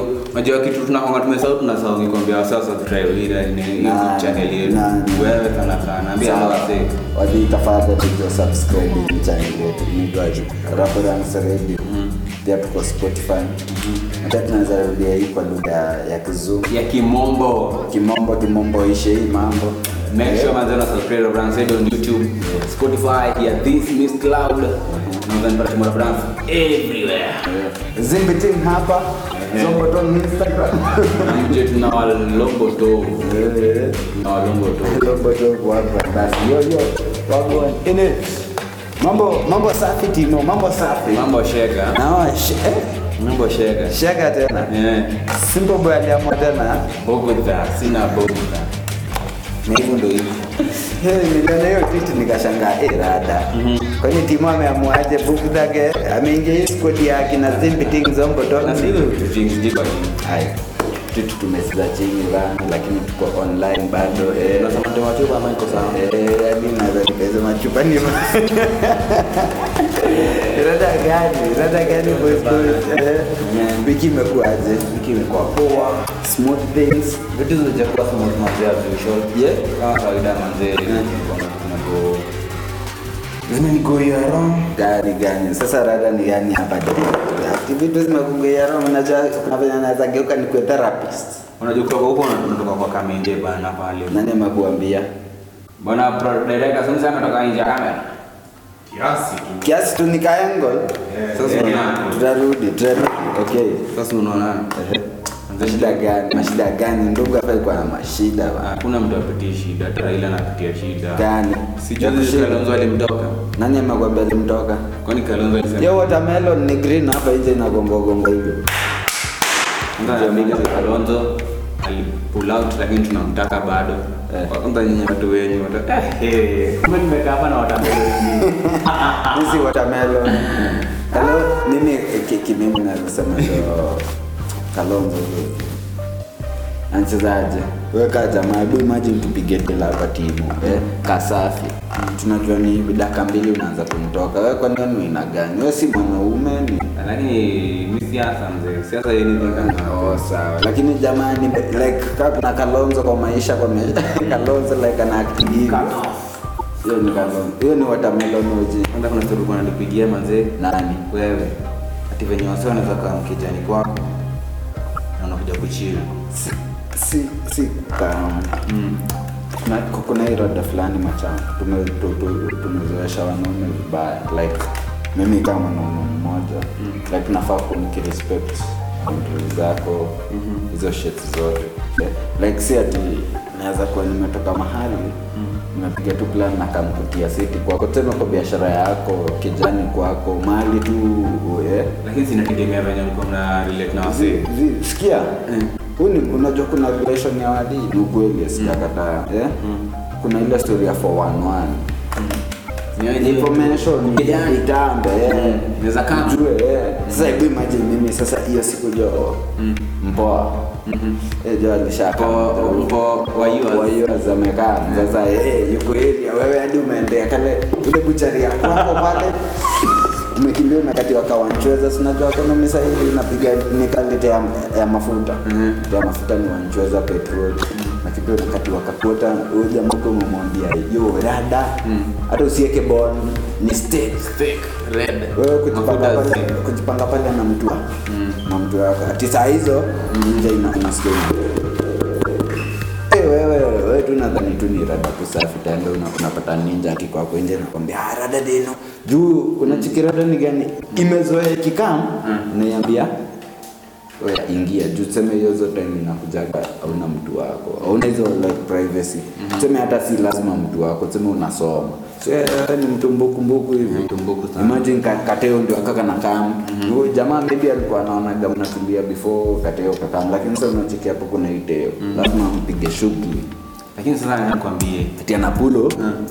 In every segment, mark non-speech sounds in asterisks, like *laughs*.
subscribe Unajua kitu tunakonga tumesahau tunasahau nikwambia sasa subscribe ile ni Na- YouTube channel yetu. Wewe sana sana. Ambia Sawa. Wadi tafadhali ndio subscribe hii channel yetu inaitwaje? Raporans Radio. Pia tuko Spotify. Hata tunaweza rudia hii kwa lugha ya Kizungu. Ya kimombo. Kimombo kimombo ishe hii mambo. Make yeah. sure manze una subscribe Rans Radio on YouTube, yeah. Spotify, yeah, This Miss Cloud. Na then pata Timora Brands everywhere. Yeah. Zimbe team hapa. Zomboton Instagram. Mje tuna walombo to. Yeah. Tuna walombo to. Zomboton hapa. Basi yo yo. Wagwan. it Mambo mambo safi Timo, mambo safi. Mambo shega. Sh- eh, Mambo shega. shega tena. Yeah. Simple boy aliamua tena. Bogota, sina Bogota. Na hivyo ndio hivyo. Niliona hiyo tweet nikashangaa eh, rada. Kwani timu ameamuaje Bugdage ameingia hii squad ya kina Zimbiting Zombo Na sio? Hai. Tweet tumesiza chini bana lakini tuko online bado eh. Ama iko sawa? Eh, yani naweza nikaweza machupa ni *laughs* Rada gani? Rada gani boys boys? Wiki imekuaje? Wiki imekuwa poa. Smooth things. Vitu zilizokuwa smooth manze as usual. Yeah. Kama kawaida manze. Zimenigoia wrong. gari gani sasa rada ni gani hapa vitu zimekugeia roho unajua kuna venye naweza geuka nikuwe therapist Unajua kutoka huko na kwa Kamende bana pale. nani amekuambia Bwana director sasa ametoka nje ya kamera. Kiasi tu. Nikaengo Sasa Eh, tutarudi tutarudi. Okay. Sasa unaona. mashida gani? Mashida gani? Ndugu hapa iko na mashida. Hakuna mtu apitie shida, hata Raila anapitia shida. gani? Sijui. Kalonzo alimtoka. nani amekwambia alimtoka? Kwani Kalonzo alisema? Yo watermelon ni green hapa nje na gongo gongo hivyo. Ndio Kalonzo alipull out lakini tunamtaka bado. Eh. Kwanza nyinyi watu wenyu eh eh. Nimekaa. *laughs* Anchezaje? Weka jamaa, hebu imagine tupige bila. Eh. Tunajua ni dakika mbili unaanza kumtoka. Wewe kwa nini ina gani? Wewe si mwanaume ni Lakini ni siasa mzee. Siasa yeye ni Oh, sawa. Lakini jamani like kama kuna Kalonzo kwa maisha kwa maisha. *laughs* Kalonzo like ana active. Hiyo ni Kalonzo. Hiyo ni watermelon oji. kwanza kuna story kwa nilipigia manzee. Nani? Wewe. Ati venye wasio wanaweza kaa mkijani kwako. Na unakuja kuchili. si si si um, na kuna hii rada fulani tu- tumezoesha wanaume vibaya. Like mimi kama mwanaume mmoja like nafaa kunikirespect boundaries zako hizo shit zote. Like si ati naweza kuwa nimetoka mahali nimepiga tu plan na kamkutia siti kwako. Tena kwa biashara yako kijani kwako mali tu yeah. Lakini zinategemea venye mko mna relate na zi- sikia. Huu ni unajua kuna relation ya wadi ni ukweli sijakataa eh? kuna ile story ya 411 Niaje? information itambe eh. Eh. sasa hebu imagine mimi sasa hiyo siku jo. Mpoa jo sasa eh, yuko area wewe hadi umeendea kale. Ule buchari ya kwako pale umekimbia unakati wakawanchweza sinajua ekonomi sahili napiga nikalite ya, ya mafuta. Ya mafuta ni wanchweza petrol nakimbia unakati wakakuota huyo jamaa umemwambia yo rada. Hata usieke bon ni steak. Steak red. wewe kujipanga pale kujipanga pale na mtu mm. na mtu wako. Ati saa hizo nje ina- inasikia Eh, wewe tu nadhani tu ni rada kusafi taenda una- unapata ninja akikwako nje nakwambia "Ah, rada deno juu kuna chikirada ni gani? Imezoea kikam naiambia wewe ingia. Juu tuseme hiyo zo time inakujaga hauna mtu wako. Hauna hizo like privacy. Tuseme hata si lazima mtu wako tuseme unasoma. So yeah, ni mtu mbukumbuku hivi. Mtu mbuku sana. imagine ka- kateo ndio akaka na kam huyo jamaa maybe alikuwa anaonaga mnatulia before kateo kakam lakini sasa unachikia hapo kuna iteo. Lazima mpige shughuli Lakini sasa nakwambie ati hmm.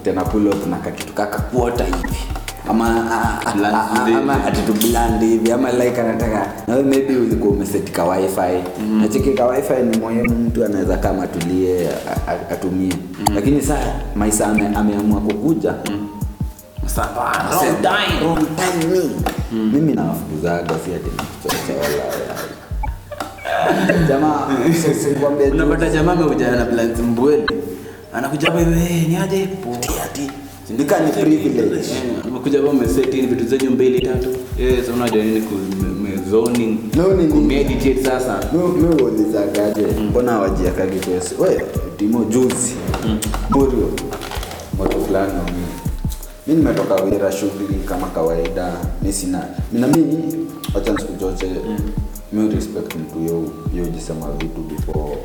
ati anapulo kuna kakitu kaka kuota hivi. Ama ama hivi ama like anataka nawe maybe ulikuwa umesetika wifi. Mm. cheki ka wifi ni muhimu mtu anaweza kama atulie atumie. Mm. lakini saa maisa ame, ameamua kukuja. Mm. mimi nawafukuzaga si ati nakuchocha wala jamaa sikwambia unapata jamaa amekuja na plans mbweli. Anakuja hapa hivi "Eh, ni aje poa ati Nika ni privilege. Eh, hapa umeseti vitu zenyu mbili tatu. Eh sasa unajua nini ku zoning? No, ni sasa. Mi uulizagaje mbona wajiakagi kwesi we timo juzi. Murio moto fulani wa mimi. Mi nimetoka wira shughuli kama kawaida. Mi sina mina mimi wacha nisikuchoche mi respect mtu yo vitu before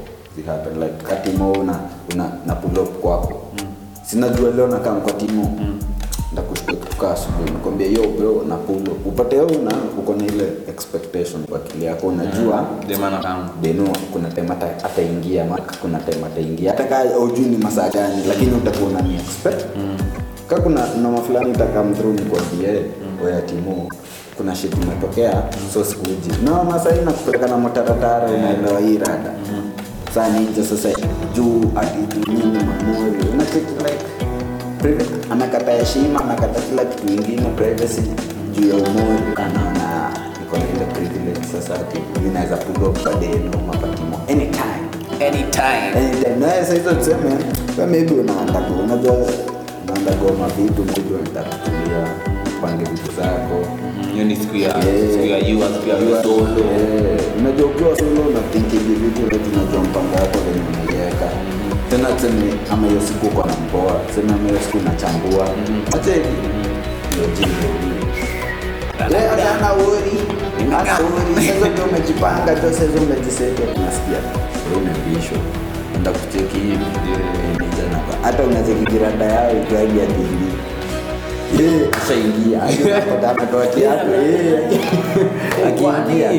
happen. Like katimo una, una na pull up kwako. Sinajua leo nakaa kwa timo asubuhi. Nakwambia yo bro na pulo up. Upate yo una uko na ile expectation kwa akili yako unajua. Demana kuna time hata ataingia kuna time ataingia hata kaa ujui ni masaa gani lakini utakuwa na expect. Ka kuna noma fulani itakam through nikwambie mm. oya timu kuna shit imetokea so sikuji. No masai nakupeleka na mataratara unaelewa hii rada. Saa ninja sasa juu ati nini mamori. Like anakata heshima anakata kila kitu ingine privacy juu ya umori. Anaona iko na ile privilege sasa ati inaweza up badeno mapatimo anytime. Na tuseme maybe unajua vitu upange vitu zako hiyo ni siku ya siku ya you siku ya solo. Eh, unajua ukiwa solo na think individual na tunajua mpango wako venye unaiweka tena tuseme ama hiyo siku uko na mpoa tuseme hiyo siku unachambua acha hivi. Ndio jingo ana worry, ana worry. sasa ndio umejipanga tu sasa umejiseti tunasikia wewe unabisho. enda hivi. Ndio hata unaweza kiranda yao ikiwa ya Eh, *laughs* eh, akiingia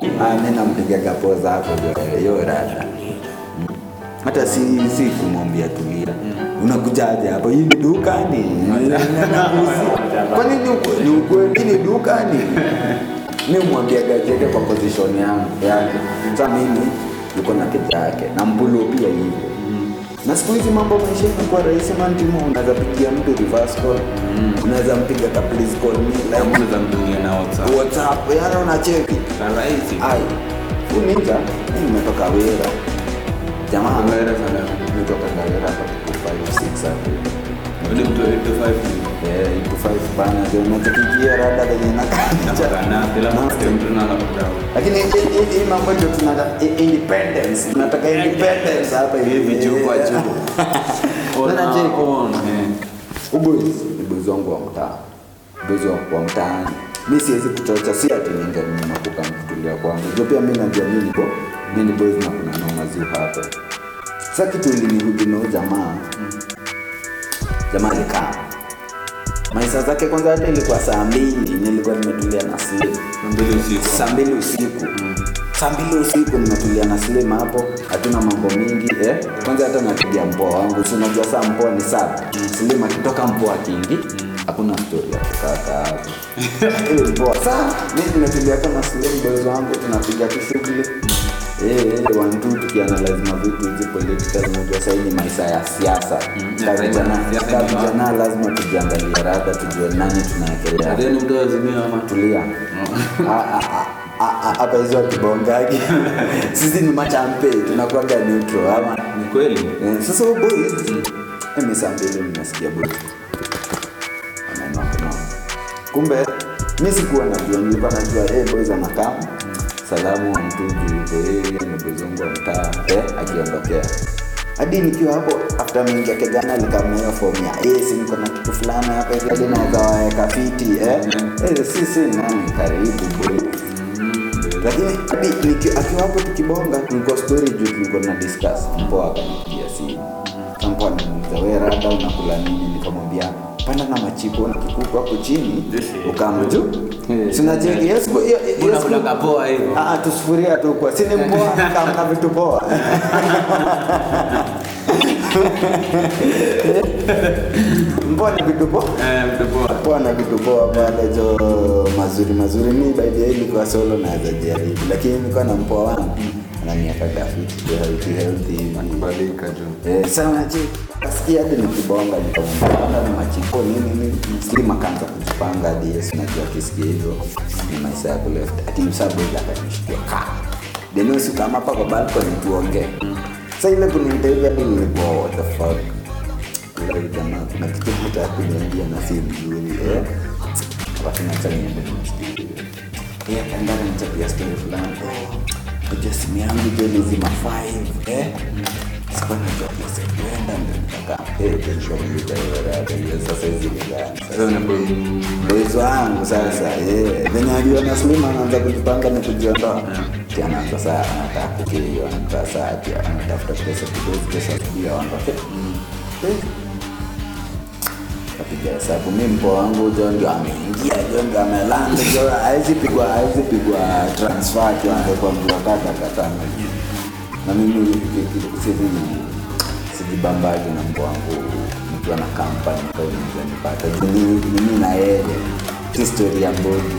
poza hapo hiyo rada hata si si kumwambia tulia unakujaje hapo? Hii ni dukani. Kwani ni ukwe- ni ukweli? Ni dukani. Mi mwambia gajeke kwa position yangu yake. Sa mimi yuko na kitu yake. Na mpulu pia hivyo na siku hizi mambo maisha imekuwa rahisi mantimo unaweza pigia mtu reverse call. Unaweza mpiga ka please call me like unaweza mtumia na whatsapp. Whatsapp yana unacheki. Na rahisi. Ai uninja mimi nimetoka wera. Jamaa. Wera sana. nimetoka wera hapa 5 6 hapo ndio mtu wa 85 Eh, iko 5 bana ndio unachokikia rada venye nakaa napakana kila mtu mtu na anapata lakini hii- mambo ndio tunataka independence independence hapa hivi. Je, *laughs* boys wangu wa mtaa. Ubuzi wa mtaani. Mi siwezi kuchocha si ati nakuka kutulia kwangu. Jo pia mi najua mi niko ni boys na kuna noma hapa sa kitu ilinihudi jamaa. Jamaa alikaa maisha zake kwanza hata ilikuwa saa mbili nilikuwa nimetulia na saa mbili usiku. Saa mbili usiku. Nimetulia na slim hapo hatuna mambo mingi eh? kwanza hata napiga mpoa wangu si unajua saa mpoa ni saba slim akitoka mpoa kingi hakuna stori ya kukaka hapo *laughs* mpoa. Saa mi nimetulia kama slim boys wangu tunapiga tu Eh, eh, two tukianalyze mavitu hizi political unajua sahii ni maisha ya siasa. Ya Ka vijana lazima tujiangalie rada tujue nani tunaekeleatulia tulia. Ah, ah, ah, hapa hizo *laughs* sisi ni machampe tunakuaga neutral ama? Ni kweli? Eh, sasa ubo boys saa mbili nimesikia boys kumbe mi sikuwa najua nilikuwa najua eh, boys anakaa salamu yuko area ni boys wangu wa mtaa eh, akiondokea. Hadi nikiwa hapo after mingia kejana nikamea fomu ya eh, niko na kitu fulani hapa hivi hadi naweza waweka fiti eh. eh, si si nani karibu boy lakini hadi nikiwa akiwa hapo tukibonga tulikuwa story juu tulikuwa na discuss mpoa akanipigia simu. Kampo ananiuliza we rada unakula nini nikamwambia panda na machipo na kikuku hapo chini ukamu juu. Tusufuria tu kwa sini mpoa *laughs* kama vitu poa. *laughs* Mpoa na vitu poa? Eh mtu poa. Poa na vitu poa pale jo mazuri mazuri. Mi by the way nilikuwa solo naweza jaribu lakini nilikuwa na mpoa wangu ananiakaga fiti healthy. Healthy. Kubalika juu. Eh, sana je kasikia hadi nikibonga nikamwambia ni machiko nini nini slim akaanza kujipanga hadi yes najua akisikia hivyo ni maisha ya kuleft ati msabu ile akanishtua ka denosi kama hapa kwa balcony tuongee. Sasa ile kunimtaiva hadi nilikuwa what the fuck? Ile jamaa kuna kitu hata kuniambia na si mzuri eh? Lakini ndio niende yeye akaenda na nichapia story fulani kuja simu yangu je lazima 5 eh? Sikuwa najua ya kwenda nikaka eh sasa Sasa Boys wangu sasa eh. Venye aliona Slim anaanza kujipanga na kujiondoa. Tena, sasa anataka kukiliwa anataka saa anatafuta pesa kidogo pesa asubuhi aondoke Kapiga hesabu. Mi mpo wangu jo ndio ameingia jo ndio amelanda jo hawezi pigwa hawezi pigwa transfer kiwango angekuwa mlokata katana na mimi sizi sijibambaji na mpo wangu nikiwa na kampani kaunizanipata mimi na yeye story ya mbodi.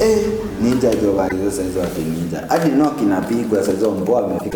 Eh, ninja jo walizo saizo wa ninja. Hadi no kinapigwa saizo mpoa amefika